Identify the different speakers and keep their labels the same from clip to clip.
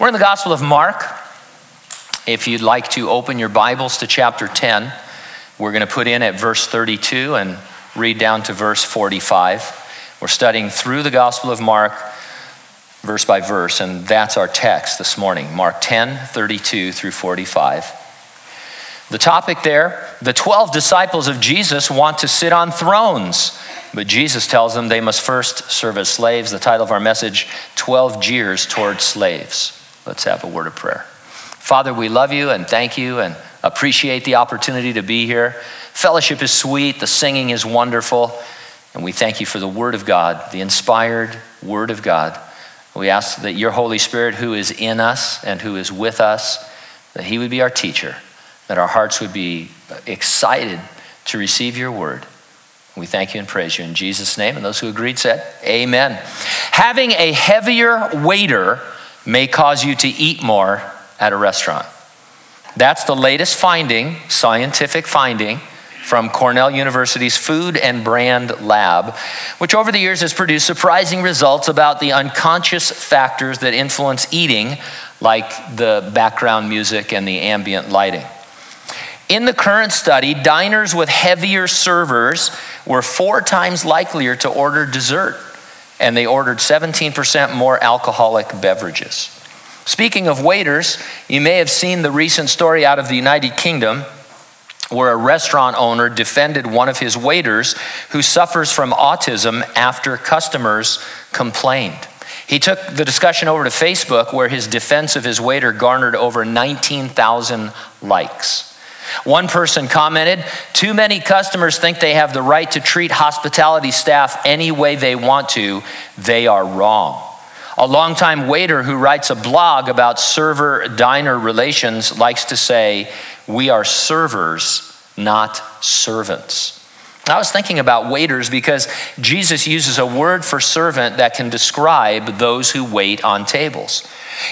Speaker 1: We're in the Gospel of Mark. If you'd like to open your Bibles to chapter 10, we're going to put in at verse 32 and read down to verse 45. We're studying through the Gospel of Mark, verse by verse, and that's our text this morning Mark 10 32 through 45. The topic there the 12 disciples of Jesus want to sit on thrones, but Jesus tells them they must first serve as slaves. The title of our message 12 Jeers Towards Slaves. Let's have a word of prayer. Father, we love you and thank you and appreciate the opportunity to be here. Fellowship is sweet, the singing is wonderful, and we thank you for the Word of God, the inspired Word of God. We ask that your Holy Spirit, who is in us and who is with us, that He would be our teacher, that our hearts would be excited to receive your Word. We thank you and praise you in Jesus' name. And those who agreed said, Amen. Having a heavier waiter may cause you to eat more at a restaurant. That's the latest finding, scientific finding, from Cornell University's Food and Brand Lab, which over the years has produced surprising results about the unconscious factors that influence eating, like the background music and the ambient lighting. In the current study, diners with heavier servers were four times likelier to order dessert, and they ordered 17% more alcoholic beverages. Speaking of waiters, you may have seen the recent story out of the United Kingdom where a restaurant owner defended one of his waiters who suffers from autism after customers complained. He took the discussion over to Facebook, where his defense of his waiter garnered over 19,000 likes. One person commented, Too many customers think they have the right to treat hospitality staff any way they want to. They are wrong. A longtime waiter who writes a blog about server diner relations likes to say, We are servers, not servants. I was thinking about waiters because Jesus uses a word for servant that can describe those who wait on tables.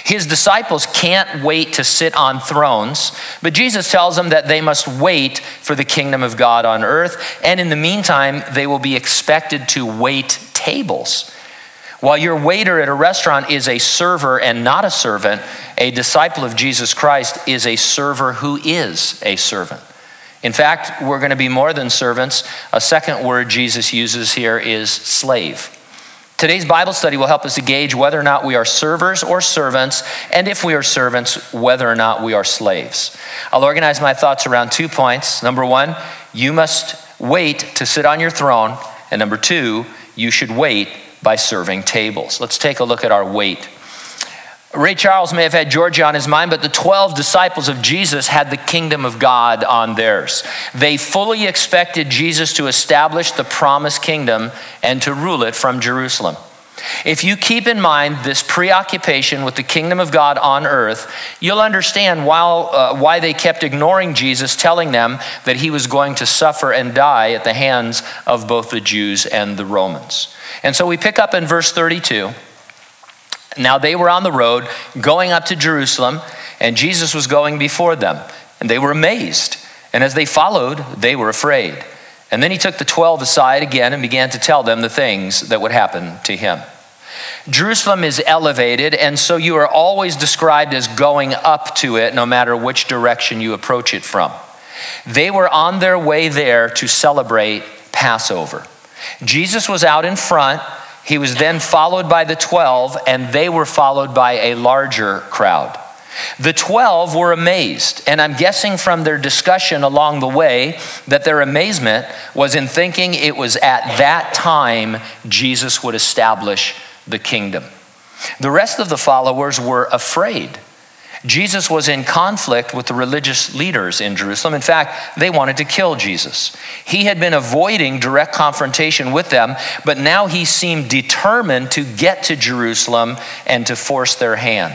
Speaker 1: His disciples can't wait to sit on thrones, but Jesus tells them that they must wait for the kingdom of God on earth, and in the meantime, they will be expected to wait tables. While your waiter at a restaurant is a server and not a servant, a disciple of Jesus Christ is a server who is a servant. In fact, we're going to be more than servants. A second word Jesus uses here is slave. Today's Bible study will help us to gauge whether or not we are servers or servants, and if we are servants, whether or not we are slaves. I'll organize my thoughts around two points. Number one, you must wait to sit on your throne. And number two, you should wait by serving tables. Let's take a look at our wait. Ray Charles may have had Georgia on his mind, but the 12 disciples of Jesus had the kingdom of God on theirs. They fully expected Jesus to establish the promised kingdom and to rule it from Jerusalem. If you keep in mind this preoccupation with the kingdom of God on earth, you'll understand why, uh, why they kept ignoring Jesus, telling them that he was going to suffer and die at the hands of both the Jews and the Romans. And so we pick up in verse 32. Now they were on the road going up to Jerusalem, and Jesus was going before them. And they were amazed. And as they followed, they were afraid. And then he took the twelve aside again and began to tell them the things that would happen to him. Jerusalem is elevated, and so you are always described as going up to it, no matter which direction you approach it from. They were on their way there to celebrate Passover. Jesus was out in front. He was then followed by the 12, and they were followed by a larger crowd. The 12 were amazed, and I'm guessing from their discussion along the way that their amazement was in thinking it was at that time Jesus would establish the kingdom. The rest of the followers were afraid. Jesus was in conflict with the religious leaders in Jerusalem. In fact, they wanted to kill Jesus. He had been avoiding direct confrontation with them, but now he seemed determined to get to Jerusalem and to force their hand.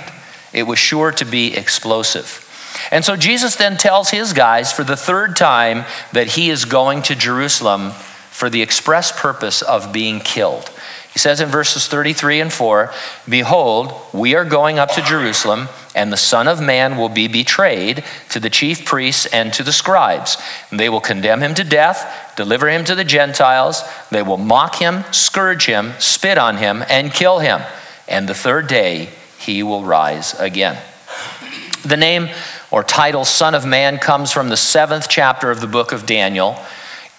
Speaker 1: It was sure to be explosive. And so Jesus then tells his guys for the third time that he is going to Jerusalem for the express purpose of being killed. He says in verses 33 and 4 Behold, we are going up to Jerusalem, and the Son of Man will be betrayed to the chief priests and to the scribes. And They will condemn him to death, deliver him to the Gentiles. They will mock him, scourge him, spit on him, and kill him. And the third day, he will rise again. The name or title Son of Man comes from the seventh chapter of the book of Daniel.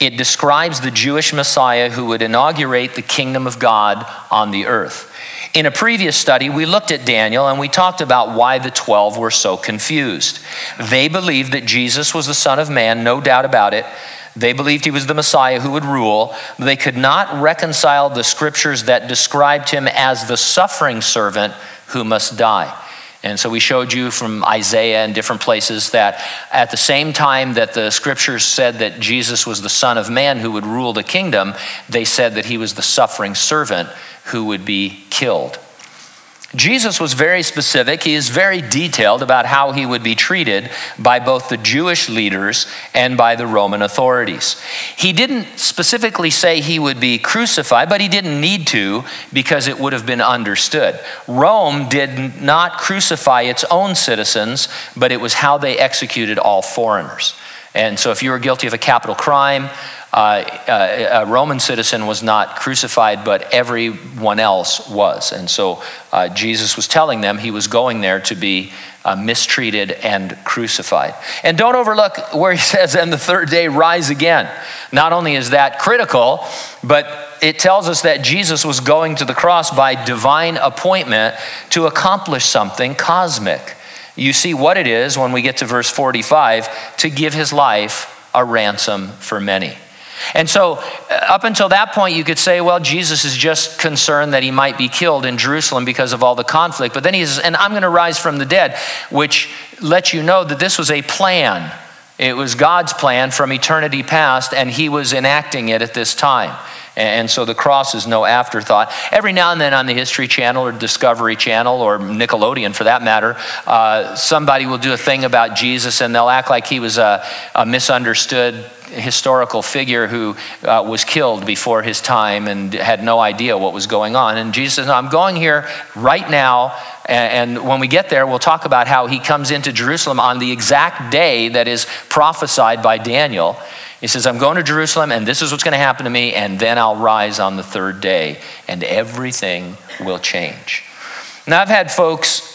Speaker 1: It describes the Jewish Messiah who would inaugurate the kingdom of God on the earth. In a previous study, we looked at Daniel and we talked about why the 12 were so confused. They believed that Jesus was the Son of Man, no doubt about it. They believed he was the Messiah who would rule. They could not reconcile the scriptures that described him as the suffering servant who must die. And so we showed you from Isaiah and different places that at the same time that the scriptures said that Jesus was the Son of Man who would rule the kingdom, they said that he was the suffering servant who would be killed. Jesus was very specific. He is very detailed about how he would be treated by both the Jewish leaders and by the Roman authorities. He didn't specifically say he would be crucified, but he didn't need to because it would have been understood. Rome did not crucify its own citizens, but it was how they executed all foreigners. And so if you were guilty of a capital crime, uh, uh, a Roman citizen was not crucified, but everyone else was. And so uh, Jesus was telling them he was going there to be uh, mistreated and crucified. And don't overlook where he says, and the third day rise again. Not only is that critical, but it tells us that Jesus was going to the cross by divine appointment to accomplish something cosmic. You see what it is when we get to verse 45 to give his life a ransom for many. And so, uh, up until that point, you could say, well, Jesus is just concerned that he might be killed in Jerusalem because of all the conflict. But then he says, and I'm going to rise from the dead, which lets you know that this was a plan. It was God's plan from eternity past, and he was enacting it at this time. And so the cross is no afterthought. Every now and then on the History Channel or Discovery Channel or Nickelodeon for that matter, uh, somebody will do a thing about Jesus and they'll act like he was a, a misunderstood historical figure who uh, was killed before his time and had no idea what was going on. And Jesus says, I'm going here right now. And when we get there, we'll talk about how he comes into Jerusalem on the exact day that is prophesied by Daniel. He says, I'm going to Jerusalem, and this is what's going to happen to me, and then I'll rise on the third day, and everything will change. Now, I've had folks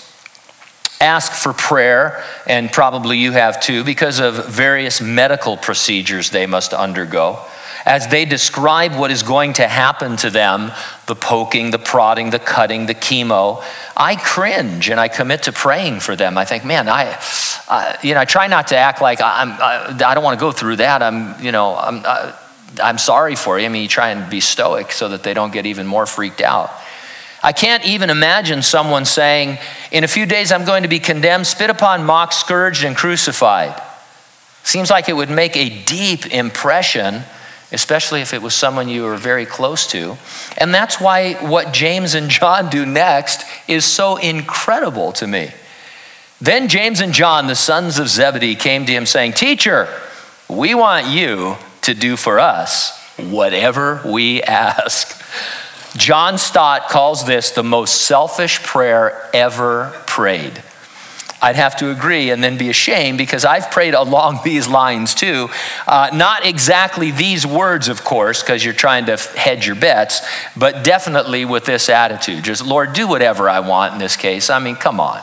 Speaker 1: ask for prayer, and probably you have too, because of various medical procedures they must undergo. As they describe what is going to happen to them the poking, the prodding, the cutting, the chemo I cringe and I commit to praying for them. I think, man, I, you know, I try not to act like I'm, I, I don't want to go through that. I'm, you know, I'm, uh, I'm sorry for you. I mean, you try and be stoic so that they don't get even more freaked out. I can't even imagine someone saying, In a few days I'm going to be condemned, spit upon, mocked, scourged, and crucified. Seems like it would make a deep impression, especially if it was someone you were very close to. And that's why what James and John do next is so incredible to me. Then James and John, the sons of Zebedee, came to him saying, Teacher, we want you to do for us whatever we ask. John Stott calls this the most selfish prayer ever prayed. I'd have to agree and then be ashamed because I've prayed along these lines too. Uh, not exactly these words, of course, because you're trying to hedge your bets, but definitely with this attitude just, Lord, do whatever I want in this case. I mean, come on.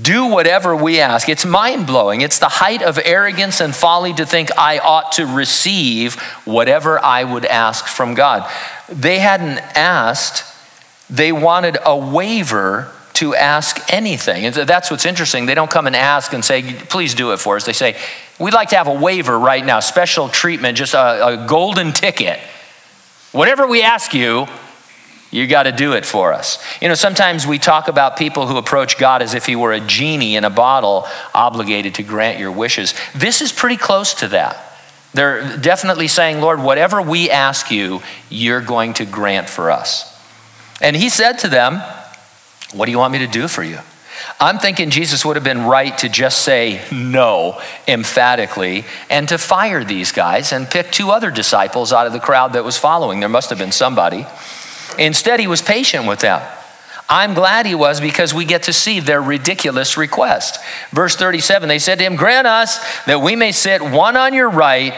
Speaker 1: Do whatever we ask. It's mind blowing. It's the height of arrogance and folly to think I ought to receive whatever I would ask from God. They hadn't asked, they wanted a waiver to ask anything. And that's what's interesting. They don't come and ask and say, please do it for us. They say, we'd like to have a waiver right now, special treatment, just a, a golden ticket. Whatever we ask you, you got to do it for us. You know, sometimes we talk about people who approach God as if he were a genie in a bottle, obligated to grant your wishes. This is pretty close to that. They're definitely saying, Lord, whatever we ask you, you're going to grant for us. And he said to them, What do you want me to do for you? I'm thinking Jesus would have been right to just say no emphatically and to fire these guys and pick two other disciples out of the crowd that was following. There must have been somebody. Instead, he was patient with them. I'm glad he was because we get to see their ridiculous request. Verse 37 they said to him, Grant us that we may sit one on your right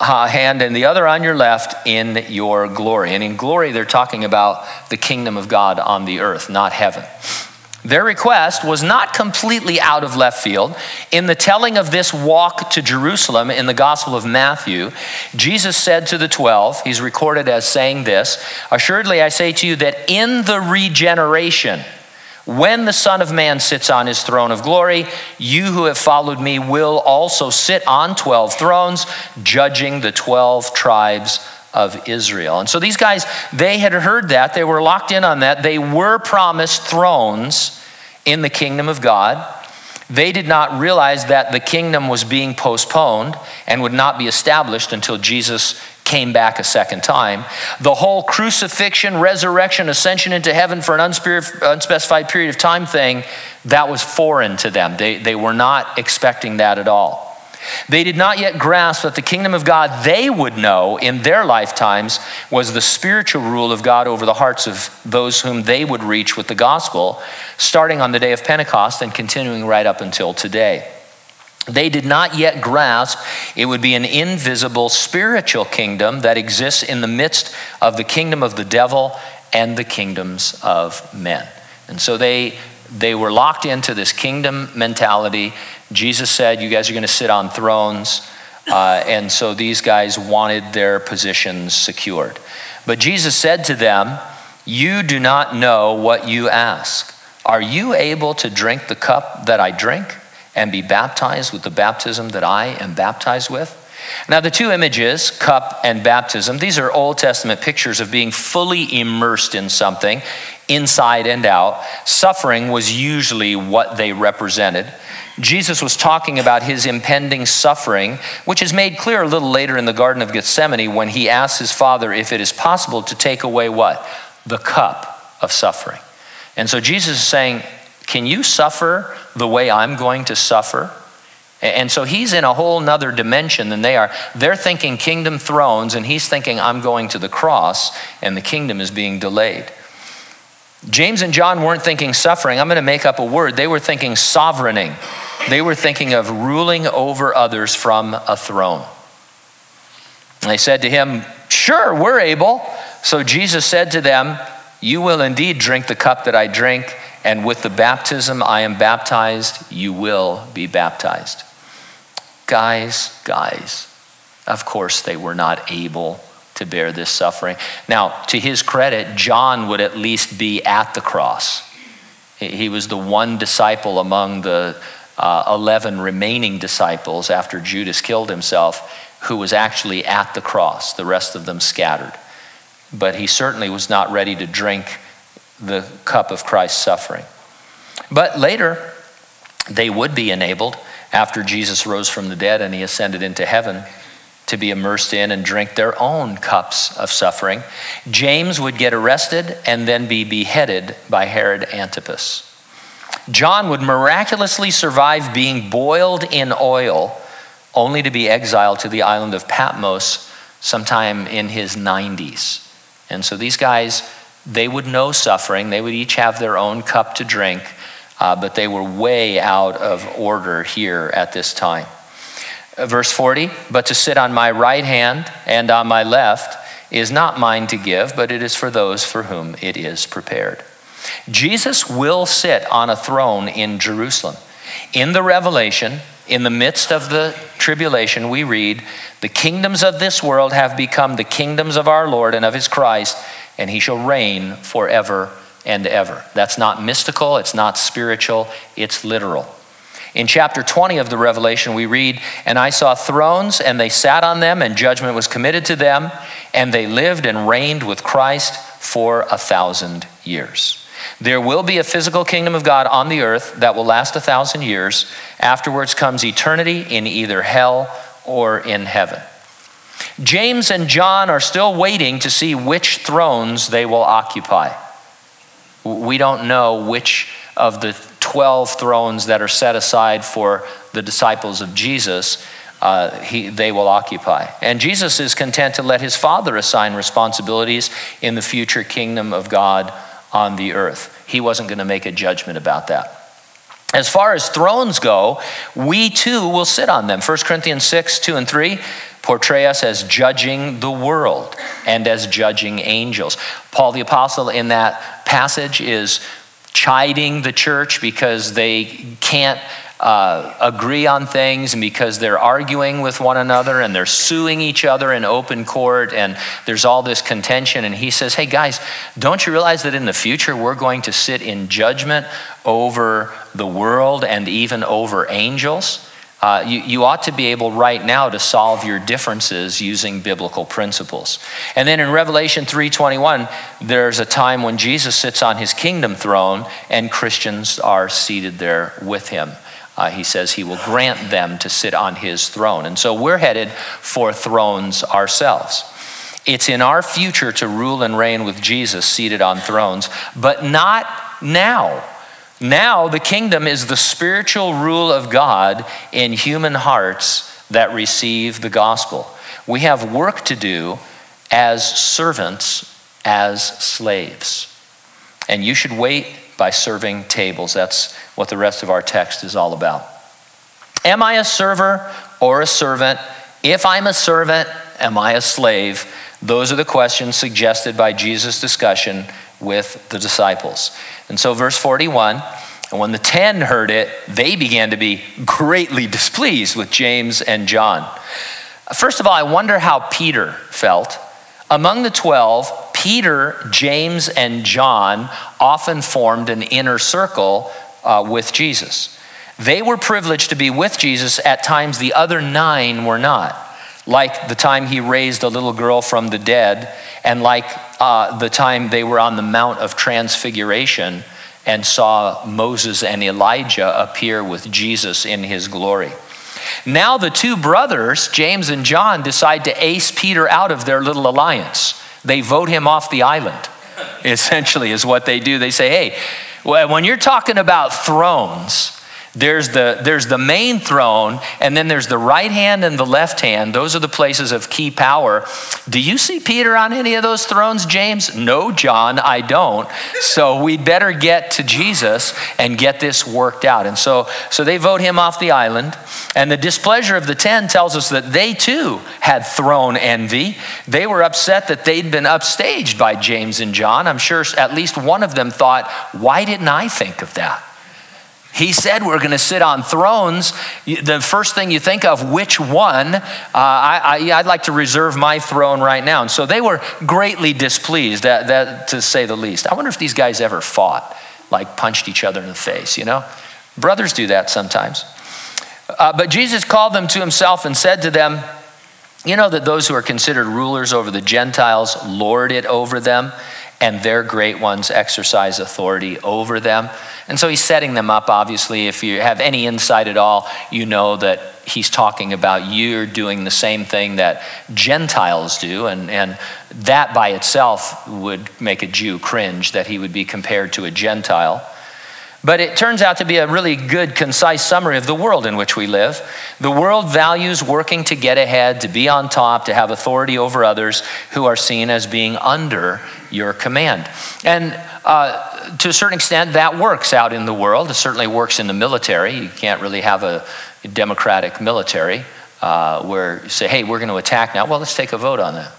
Speaker 1: uh, hand and the other on your left in your glory. And in glory, they're talking about the kingdom of God on the earth, not heaven. Their request was not completely out of left field. In the telling of this walk to Jerusalem in the Gospel of Matthew, Jesus said to the twelve, he's recorded as saying this Assuredly, I say to you that in the regeneration, when the Son of Man sits on his throne of glory, you who have followed me will also sit on 12 thrones, judging the 12 tribes of Israel. And so these guys, they had heard that. They were locked in on that. They were promised thrones in the kingdom of God. They did not realize that the kingdom was being postponed and would not be established until Jesus came back a second time. The whole crucifixion, resurrection, ascension into heaven for an unspecified period of time thing, that was foreign to them. They, they were not expecting that at all. They did not yet grasp that the kingdom of God they would know in their lifetimes was the spiritual rule of God over the hearts of those whom they would reach with the gospel, starting on the day of Pentecost and continuing right up until today. They did not yet grasp it would be an invisible spiritual kingdom that exists in the midst of the kingdom of the devil and the kingdoms of men. And so they, they were locked into this kingdom mentality Jesus said, You guys are going to sit on thrones. Uh, and so these guys wanted their positions secured. But Jesus said to them, You do not know what you ask. Are you able to drink the cup that I drink and be baptized with the baptism that I am baptized with? Now, the two images, cup and baptism, these are Old Testament pictures of being fully immersed in something, inside and out. Suffering was usually what they represented. Jesus was talking about his impending suffering, which is made clear a little later in the Garden of Gethsemane when he asks his Father if it is possible to take away what? The cup of suffering. And so Jesus is saying, Can you suffer the way I'm going to suffer? And so he's in a whole nother dimension than they are. They're thinking kingdom thrones, and he's thinking, I'm going to the cross, and the kingdom is being delayed. James and John weren't thinking suffering. I'm going to make up a word. They were thinking sovereigning. They were thinking of ruling over others from a throne. And they said to him, Sure, we're able. So Jesus said to them, You will indeed drink the cup that I drink, and with the baptism I am baptized, you will be baptized. Guys, guys, of course they were not able to bear this suffering. Now, to his credit, John would at least be at the cross. He was the one disciple among the uh, 11 remaining disciples after Judas killed himself who was actually at the cross, the rest of them scattered. But he certainly was not ready to drink the cup of Christ's suffering. But later, they would be enabled after Jesus rose from the dead and he ascended into heaven to be immersed in and drink their own cups of suffering. James would get arrested and then be beheaded by Herod Antipas. John would miraculously survive being boiled in oil, only to be exiled to the island of Patmos sometime in his 90s. And so these guys, they would know suffering. They would each have their own cup to drink, uh, but they were way out of order here at this time. Uh, verse 40 But to sit on my right hand and on my left is not mine to give, but it is for those for whom it is prepared. Jesus will sit on a throne in Jerusalem. In the Revelation, in the midst of the tribulation, we read, The kingdoms of this world have become the kingdoms of our Lord and of his Christ, and he shall reign forever and ever. That's not mystical, it's not spiritual, it's literal. In chapter 20 of the Revelation, we read, And I saw thrones, and they sat on them, and judgment was committed to them, and they lived and reigned with Christ for a thousand years. There will be a physical kingdom of God on the earth that will last a thousand years. Afterwards comes eternity in either hell or in heaven. James and John are still waiting to see which thrones they will occupy. We don't know which of the 12 thrones that are set aside for the disciples of Jesus uh, he, they will occupy. And Jesus is content to let his Father assign responsibilities in the future kingdom of God on the earth. He wasn't going to make a judgment about that. As far as thrones go, we too will sit on them. 1 Corinthians 6, 2 and 3 portray us as judging the world and as judging angels. Paul the Apostle in that passage is chiding the church because they can't uh, agree on things and because they're arguing with one another and they're suing each other in open court and there's all this contention. And he says, Hey guys, don't you realize that in the future we're going to sit in judgment over the world and even over angels? Uh, you, you ought to be able right now to solve your differences using biblical principles. And then in Revelation 3:21, there's a time when Jesus sits on his kingdom throne and Christians are seated there with him. Uh, he says he will grant them to sit on his throne. And so we're headed for thrones ourselves. It's in our future to rule and reign with Jesus seated on thrones, but not now. Now, the kingdom is the spiritual rule of God in human hearts that receive the gospel. We have work to do as servants, as slaves. And you should wait by serving tables. That's what the rest of our text is all about. Am I a server or a servant? If I'm a servant, am I a slave? Those are the questions suggested by Jesus' discussion with the disciples. And so, verse 41 and when the ten heard it, they began to be greatly displeased with James and John. First of all, I wonder how Peter felt. Among the twelve, Peter, James, and John often formed an inner circle uh, with Jesus. They were privileged to be with Jesus at times the other nine were not like the time he raised a little girl from the dead, and like uh, the time they were on the Mount of Transfiguration and saw Moses and Elijah appear with Jesus in his glory. Now, the two brothers, James and John, decide to ace Peter out of their little alliance. They vote him off the island, essentially, is what they do. They say, hey, when you're talking about thrones, there's the, there's the main throne, and then there's the right hand and the left hand. Those are the places of key power. Do you see Peter on any of those thrones, James? No, John, I don't. So we'd better get to Jesus and get this worked out. And so, so they vote him off the island. And the displeasure of the ten tells us that they too had throne envy. They were upset that they'd been upstaged by James and John. I'm sure at least one of them thought, why didn't I think of that? He said we're going to sit on thrones. The first thing you think of, which one? Uh, I, I, would like to reserve my throne right now. And so they were greatly displeased, that, that, to say the least. I wonder if these guys ever fought, like punched each other in the face, you know? Brothers do that sometimes. Uh, but Jesus called them to himself and said to them, You know that those who are considered rulers over the Gentiles lord it over them, and their great ones exercise authority over them. And so he's setting them up, obviously. If you have any insight at all, you know that he's talking about you're doing the same thing that Gentiles do. And, and that by itself would make a Jew cringe that he would be compared to a Gentile. But it turns out to be a really good, concise summary of the world in which we live. The world values working to get ahead, to be on top, to have authority over others who are seen as being under your command. And uh, to a certain extent, that works out in the world. It certainly works in the military. You can't really have a democratic military uh, where you say, hey, we're going to attack now. Well, let's take a vote on that.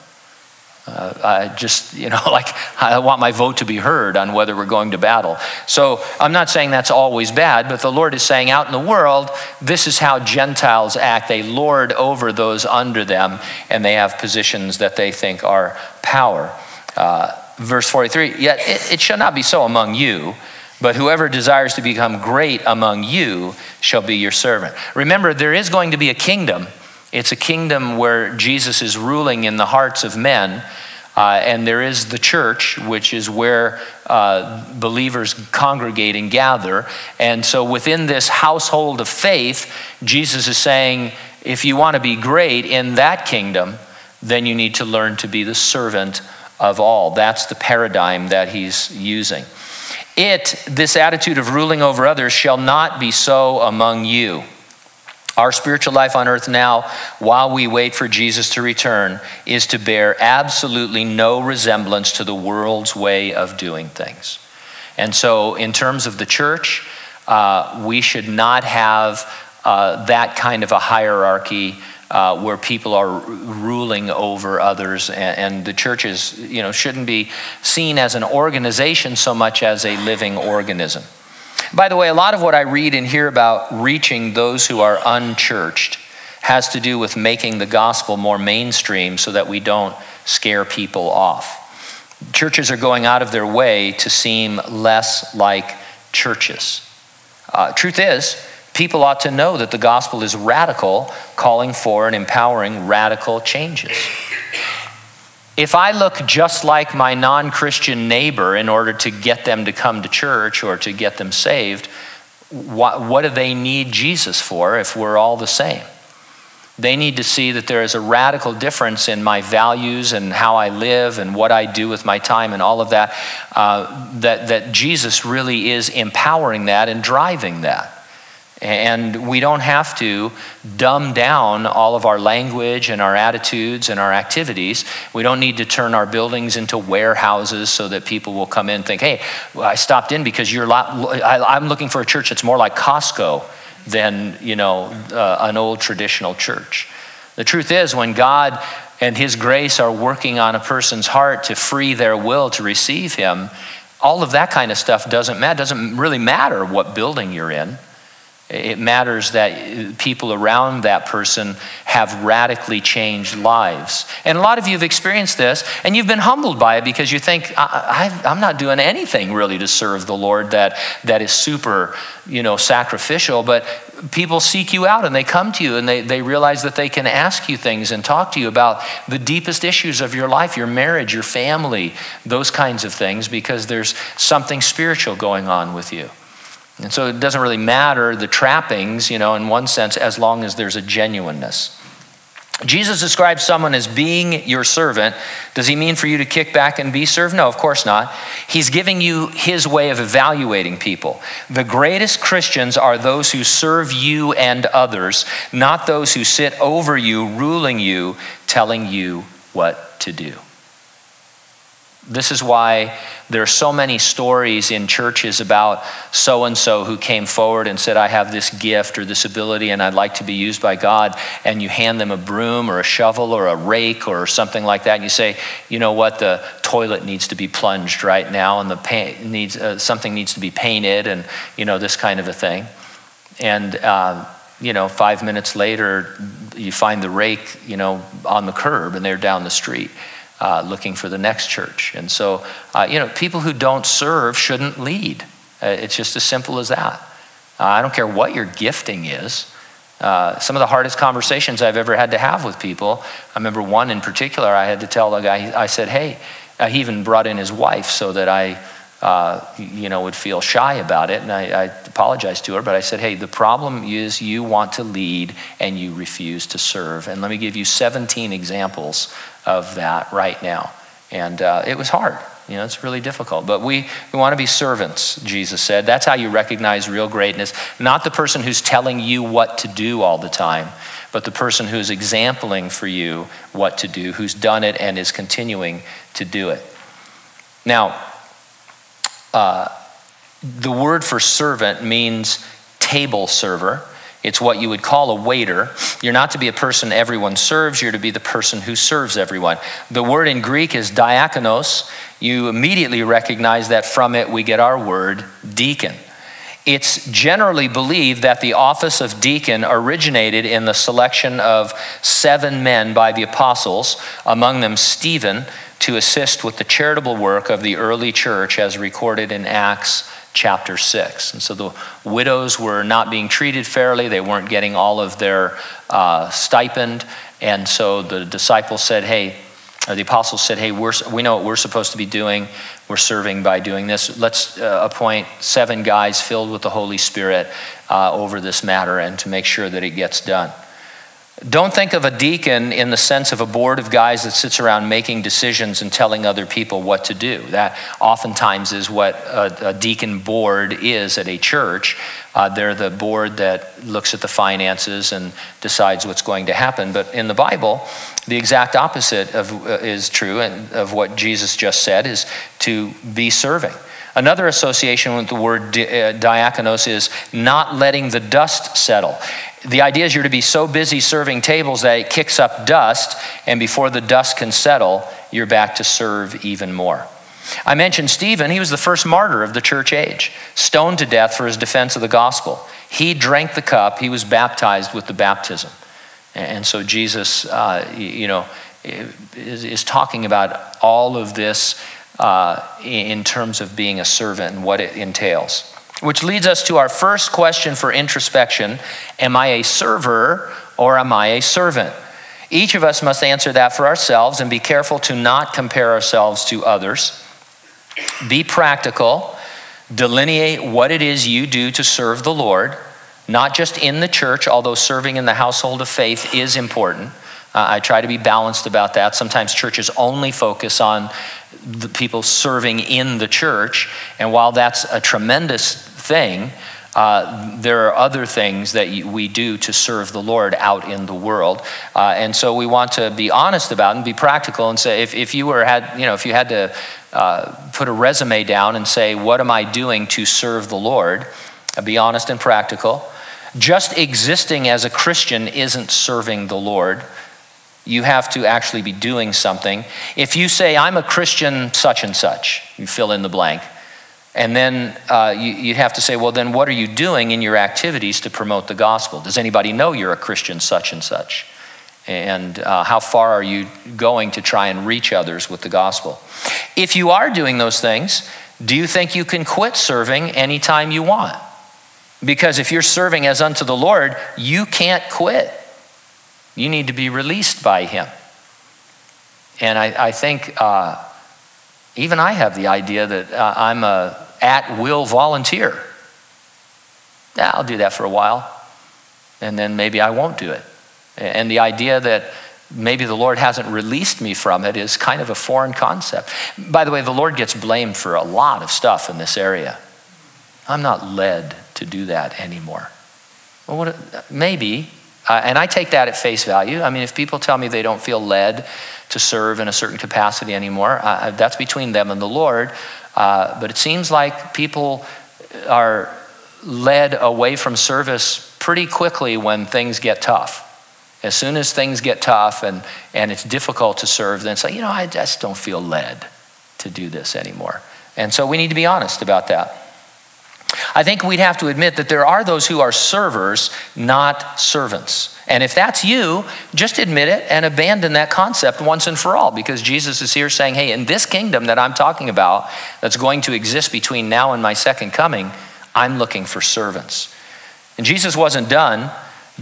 Speaker 1: Uh, I just, you know, like I want my vote to be heard on whether we're going to battle. So I'm not saying that's always bad, but the Lord is saying out in the world, this is how Gentiles act. They lord over those under them, and they have positions that they think are power. Uh, verse 43 Yet it, it shall not be so among you. But whoever desires to become great among you shall be your servant. Remember, there is going to be a kingdom it's a kingdom where Jesus is ruling in the hearts of men. Uh, and there is the church, which is where uh, believers congregate and gather. And so within this household of faith, Jesus is saying, if you want to be great in that kingdom, then you need to learn to be the servant of all. That's the paradigm that he's using. It, this attitude of ruling over others, shall not be so among you. Our spiritual life on earth now, while we wait for Jesus to return, is to bear absolutely no resemblance to the world's way of doing things. And so, in terms of the church, uh, we should not have uh, that kind of a hierarchy uh, where people are ruling over others, and, and the churches, you know, shouldn't be seen as an organization so much as a living organism. By the way, a lot of what I read and hear about reaching those who are unchurched has to do with making the gospel more mainstream so that we don't scare people off. Churches are going out of their way to seem less like churches. Uh, truth is, people ought to know that the gospel is radical, calling for and empowering radical changes. If I look just like my non Christian neighbor in order to get them to come to church or to get them saved, what, what do they need Jesus for if we're all the same? They need to see that there is a radical difference in my values and how I live and what I do with my time and all of that, uh, that, that Jesus really is empowering that and driving that. And we don't have to dumb down all of our language and our attitudes and our activities. We don't need to turn our buildings into warehouses so that people will come in and think, hey, I stopped in because you're, I'm looking for a church that's more like Costco than, you know, uh, an old traditional church. The truth is, when God and His grace are working on a person's heart to free their will to receive Him, all of that kind of stuff doesn't matter. Doesn't really matter what building you're in. It matters that people around that person have radically changed lives. And a lot of you have experienced this, and you've been humbled by it because you think, I, am not doing anything really to serve the Lord that, that is super, you know, sacrificial. But people seek you out and they come to you and they, they realize that they can ask you things and talk to you about the deepest issues of your life, your marriage, your family, those kinds of things, because there's something spiritual going on with you. And so it doesn't really matter the trappings, you know, in one sense, as long as there's a genuineness. Jesus describes someone as being your servant. Does he mean for you to kick back and be served? No, of course not. He's giving you his way of evaluating people. The greatest Christians are those who serve you and others, not those who sit over you, ruling you, telling you what to do. This is why there are so many stories in churches about so and so who came forward and said, I have this gift or this ability and I'd like to be used by God. And you hand them a broom or a shovel or a rake or something like that. And you say, you know what, the toilet needs to be plunged right now and the paint needs, uh, something needs to be painted and, you know, this kind of a thing. And, uh, you know, five minutes later, you find the rake, you know, on the curb and they're down the street uh, looking for the next church. And so, uh, you know, people who don't serve shouldn't lead. Uh, it's just as simple as that. Uh, I don't care what your gifting is. Uh, some of the hardest conversations I've ever had to have with people, I remember one in particular, I had to tell the guy, I said, hey, uh, he even brought in his wife so that I, you know, would feel shy about it. And I, I apologized to her, but I said, hey, the problem is you want to lead and you refuse to serve. And let me give you 17 examples of that right now. And uh, it was hard. You know, it's really difficult. But we, we want to be servants, Jesus said. That's how you recognize real greatness. Not the person who's telling you what to do all the time, but the person who's exempling for you what to do, who's done it and is continuing to do it. Now, uh, the word for servant means table server. It's what you would call a waiter. You're not to be a person everyone serves, you're to be the person who serves everyone. The word in Greek is diakonos. You immediately recognize that from it we get our word deacon. It's generally believed that the office of deacon originated in the selection of seven men by the apostles, among them Stephen, to assist with the charitable work of the early church as recorded in Acts chapter 6. And so the widows were not being treated fairly, they weren't getting all of their uh, stipend. And so the disciples said, Hey, or the apostles said, Hey, we're, we know what we're supposed to be doing. We're serving by doing this. Let's uh, appoint seven guys filled with the Holy Spirit uh, over this matter and to make sure that it gets done. Don't think of a deacon in the sense of a board of guys that sits around making decisions and telling other people what to do. That oftentimes is what a, a deacon board is at a church. Uh, they're the board that looks at the finances and decides what's going to happen. But in the Bible, the exact opposite of, uh, is true and of what Jesus just said is to be serving. Another association with the word di- uh, diakonos is not letting the dust settle. The idea is you're to be so busy serving tables that it kicks up dust, and before the dust can settle, you're back to serve even more. I mentioned Stephen, he was the first martyr of the church age, stoned to death for his defense of the gospel. He drank the cup, he was baptized with the baptism. And so Jesus, uh, you know, is, is, talking about all of this uh, in terms of being a servant and what it entails. Which leads us to our first question for introspection Am I a server or am I a servant? Each of us must answer that for ourselves and be careful to not compare ourselves to others. Be practical, delineate what it is you do to serve the Lord, not just in the church, although serving in the household of faith is important. Uh, I try to be balanced about that. Sometimes churches only focus on the people serving in the church, and while that's a tremendous thing, uh, there are other things that we do to serve the Lord out in the world, uh, and so we want to be honest about and be practical and say if, if you were had you know if you had to uh, put a resume down and say, What am I doing to serve the Lord? Uh, be honest and practical. Just existing as a Christian isn't serving the Lord. You have to actually be doing something. If you say, I'm a Christian such and such, you fill in the blank. And then uh, you, would have to say, well, then what are you doing in your activities to promote the gospel? Does anybody know you're a Christian such and such? And uh, how far are you going to try and reach others with the gospel? If you are doing those things, do you think you can quit serving anytime you want? Because if you're serving as unto the Lord, you can't quit. You need to be released by Him. And I, I think uh, even I have the idea that uh, I'm a at will volunteer. Yeah, I'll do that for a while, and then maybe I won't do it. And the idea that maybe the Lord hasn't released me from it is kind of a foreign concept. By the way, the Lord gets blamed for a lot of stuff in this area. I'm not led to do that anymore. Well, what, maybe, uh, and I take that at face value. I mean, if people tell me they don't feel led to serve in a certain capacity anymore, uh, that's between them and the Lord. Uh, but it seems like people are led away from service pretty quickly when things get tough. As soon as things get tough and, and it's difficult to serve, then say, you know, I just don't feel led to do this anymore. And so we need to be honest about that. I think we'd have to admit that there are those who are servers, not servants. And if that's you, just admit it and abandon that concept once and for all because Jesus is here saying, hey, in this kingdom that I'm talking about, that's going to exist between now and my second coming, I'm looking for servants. And Jesus wasn't done.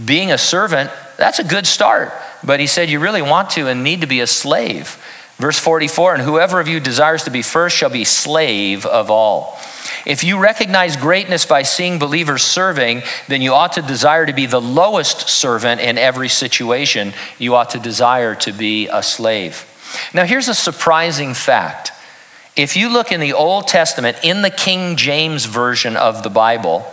Speaker 1: Being a servant that's a good start. But he said, You really want to and need to be a slave. Verse 44 And whoever of you desires to be first shall be slave of all. If you recognize greatness by seeing believers serving, then you ought to desire to be the lowest servant in every situation. You ought to desire to be a slave. Now, here's a surprising fact. If you look in the Old Testament, in the King James Version of the Bible,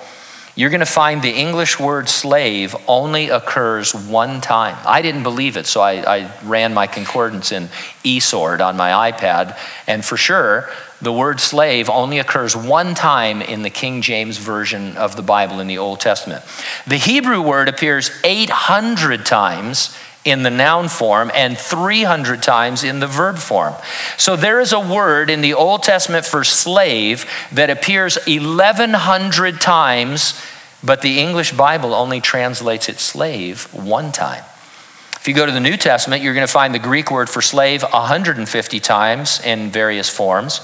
Speaker 1: you're going to find the English word slave only occurs one time. I didn't believe it, so I, I ran my concordance in eSword on my iPad, and for sure, the word slave only occurs one time in the King James Version of the Bible in the Old Testament. The Hebrew word appears 800 times in the noun form and 300 times in the verb form. So there is a word in the Old Testament for slave that appears 1,100 times, but the English Bible only translates it slave one time. If you go to the New Testament, you're going to find the Greek word for slave 150 times in various forms.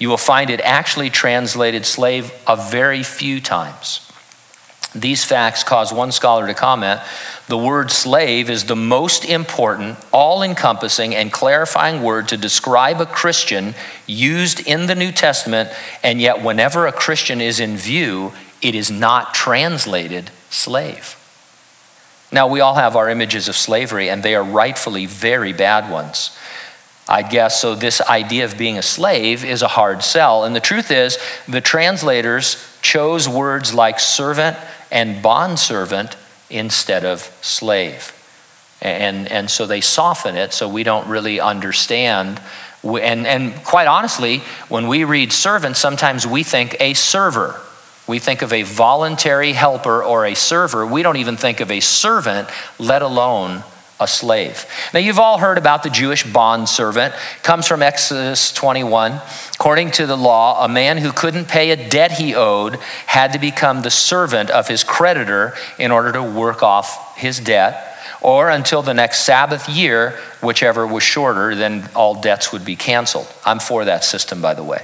Speaker 1: You will find it actually translated slave a very few times. These facts cause one scholar to comment the word slave is the most important, all encompassing, and clarifying word to describe a Christian used in the New Testament, and yet, whenever a Christian is in view, it is not translated slave. Now, we all have our images of slavery, and they are rightfully very bad ones. I guess so. This idea of being a slave is a hard sell. And the truth is, the translators chose words like servant and bondservant instead of slave. And, and so they soften it so we don't really understand And, and quite honestly, when we read servant, sometimes we think a server. We think of a voluntary helper or a server. We don't even think of a servant, let alone a slave. Now, you've all heard about the Jewish bond servant. Comes from Exodus 21. According to the law, a man who couldn't pay a debt he owed had to become the servant of his creditor in order to work off his debt or until the next Sabbath year, whichever was shorter, then all debts would be canceled. I'm for that system, by the way.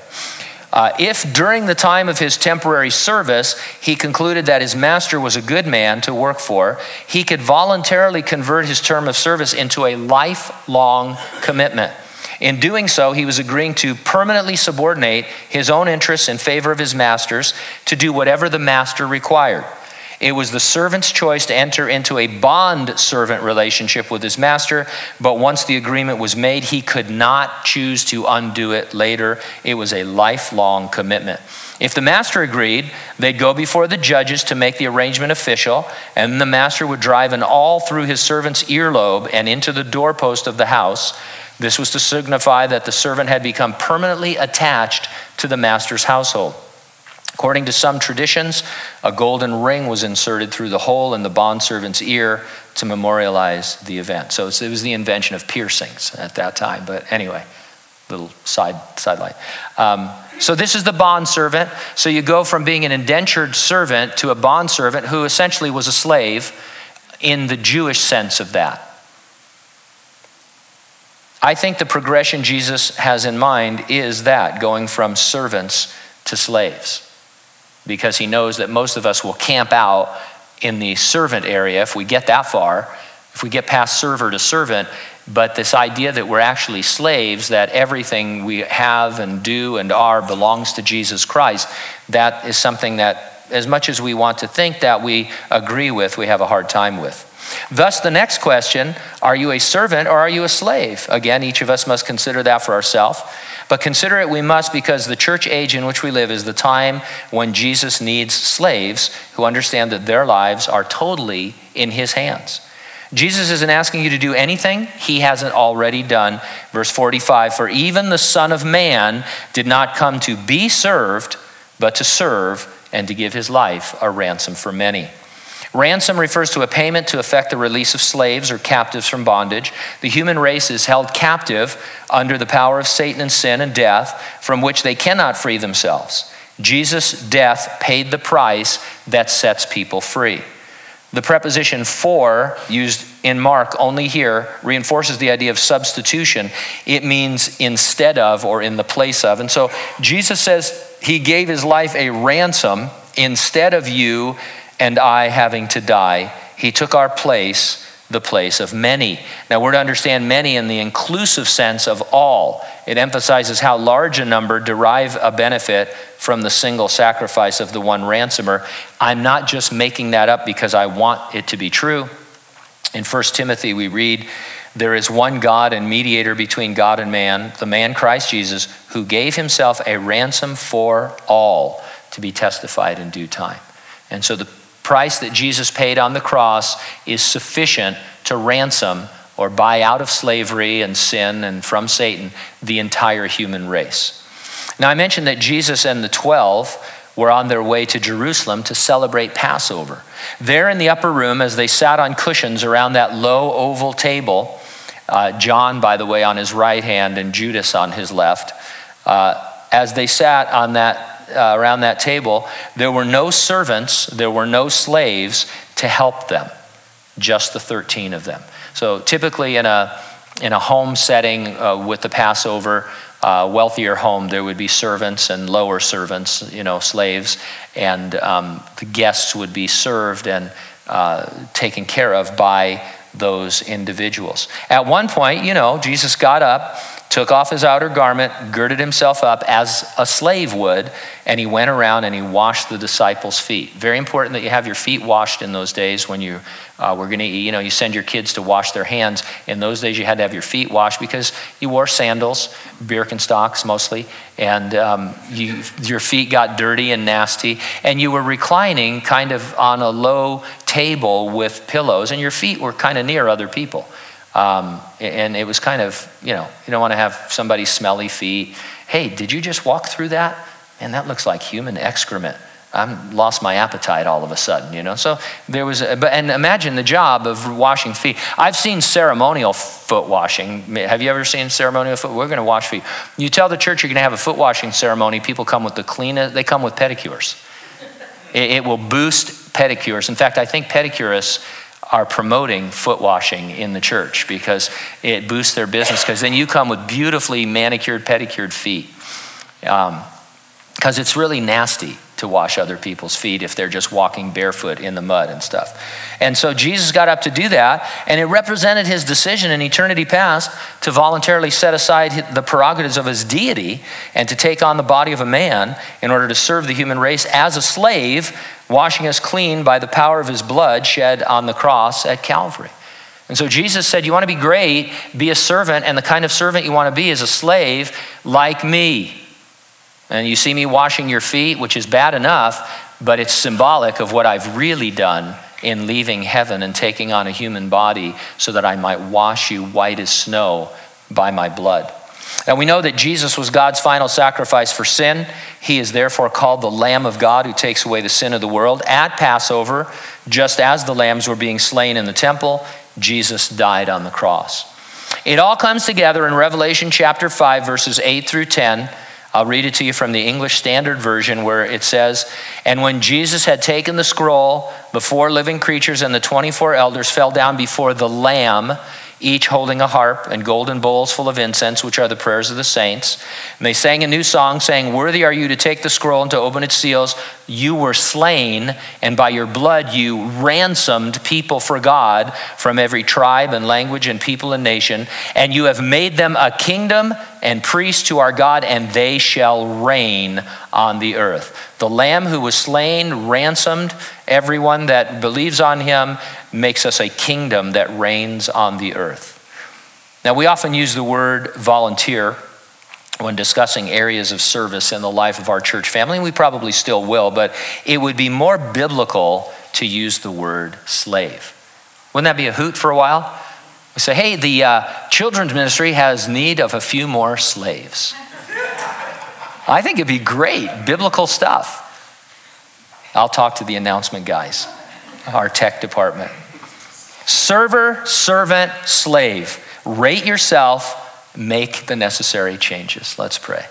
Speaker 1: Uh, if during the time of his temporary service he concluded that his master was a good man to work for, he could voluntarily convert his term of service into a lifelong commitment. In doing so, he was agreeing to permanently subordinate his own interests in favor of his master's to do whatever the master required. It was the servant's choice to enter into a bond servant relationship with his master, but once the agreement was made, he could not choose to undo it later. It was a lifelong commitment. If the master agreed, they'd go before the judges to make the arrangement official, and the master would drive an awl through his servant's earlobe and into the doorpost of the house. This was to signify that the servant had become permanently attached to the master's household. According to some traditions, a golden ring was inserted through the hole in the bondservant's ear to memorialize the event. So it was the invention of piercings at that time. But anyway, little side sidelight. Um, so this is the bond servant. So you go from being an indentured servant to a bond servant who essentially was a slave in the Jewish sense of that. I think the progression Jesus has in mind is that going from servants to slaves because he knows that most of us will camp out in the servant area if we get that far, if we get past server to servant. But this idea that we're actually slaves, that everything we have and do and are belongs to Jesus Christ, that is something that, as much as we want to think that we agree with, we have a hard time with. Thus, the next question are you a servant or are you a slave? Again, each of us must consider that for ourselves. But consider it we must because the church age in which we live is the time when Jesus needs slaves who understand that their lives are totally in his hands. Jesus isn't asking you to do anything he hasn't already done. Verse 45 For even the Son of Man did not come to be served, but to serve and to give his life a ransom for many. Ransom refers to a payment to effect the release of slaves or captives from bondage. The human race is held captive under the power of Satan and sin and death, from which they cannot free themselves. Jesus' death paid the price that sets people free. The preposition for, used in Mark only here, reinforces the idea of substitution. It means instead of or in the place of. And so Jesus says he gave his life a ransom instead of you and I having to die. He took our place, the place of many. Now, we're to understand many in the inclusive sense of all. It emphasizes how large a number derive a benefit from the single sacrifice of the one ransomer. I'm not just making that up because I want it to be true. In 1 Timothy, we read, There is one God and mediator between God and man, the man Christ Jesus, who gave himself a ransom for all to be testified in due time. And so the price that Jesus paid on the cross is sufficient to ransom or buy out of slavery and sin and from Satan the entire human race. Now, I mentioned that Jesus and the 12 were on their way to Jerusalem to celebrate Passover. There in the upper room, as they sat on cushions around that low oval table, uh, John, by the way, on his right hand and Judas on his left, uh, as they sat on that uh, around that table, there were no servants, there were no slaves to help them, just the 13 of them. So typically in a, in a home setting uh, with the Passover, uh, wealthier home, there would be servants and lower servants, you know, slaves, and um, the guests would be served and uh, taken care of by those individuals. At one point, you know, Jesus got up took off his outer garment, girded himself up as a slave would, and he went around and he washed the disciples' feet. Very important that you have your feet washed in those days when you uh, were going to eat. You know, you send your kids to wash their hands. In those days, you had to have your feet washed because you wore sandals, Birkenstocks mostly, and um, you, your feet got dirty and nasty, and you were reclining kind of on a low table with pillows, and your feet were kind of near other people. Um, and it was kind of, you know, you don't want to have somebody's smelly feet. Hey, did you just walk through that? Man, that looks like human excrement. I lost my appetite all of a sudden, you know. So there was, a, and imagine the job of washing feet. I've seen ceremonial foot washing. Have you ever seen ceremonial foot? We're going to wash feet. You tell the church you're going to have a foot washing ceremony. People come with the cleanest. They come with pedicures. It, it will boost pedicures. In fact, I think pedicurists are promoting foot washing in the church because it boosts their business. Because then you come with beautifully manicured, pedicured feet. Because um, it's really nasty to wash other people's feet if they're just walking barefoot in the mud and stuff. And so Jesus got up to do that, and it represented his decision in eternity past to voluntarily set aside the prerogatives of his deity and to take on the body of a man in order to serve the human race as a slave, washing us clean by the power of his blood shed on the cross at Calvary. And so Jesus said, You want to be great, be a servant, and the kind of servant you want to be is a slave like me. And you see me washing your feet, which is bad enough, but it's symbolic of what I've really done in leaving heaven and taking on a human body so that I might wash you white as snow by my blood. And we know that Jesus was God's final sacrifice for sin. He is therefore called the Lamb of God who takes away the sin of the world. At Passover, just as the lambs were being slain in the temple, Jesus died on the cross. It all comes together in Revelation chapter 5, verses 8 through 10 I'll read it to you from the English Standard Version where it says, And when Jesus had taken the scroll, the four living creatures and the 24 elders fell down before the Lamb each holding a harp and golden bowls full of incense, which are the prayers of the saints. And they sang a new song, saying, Worthy are you to take the scroll and to open its seals. You were slain, and by your blood you ransomed people for God from every tribe and language and people and nation. And you have made them a kingdom and priests to our God, and they shall reign on the earth. The Lamb who was slain ransomed everyone that believes on him, makes us a kingdom that reigns on the earth. Now, we often use the word volunteer when discussing areas of service in the life of our church family, and we probably still will, but it would be more biblical to use the word slave. Wouldn't that be a hoot for a while? We say, hey, the uh, children's ministry has need of a few more slaves. I think it'd be great, biblical stuff. I'll talk to the announcement guys, our tech department. Server, servant, slave. Rate yourself, make the necessary changes. Let's pray.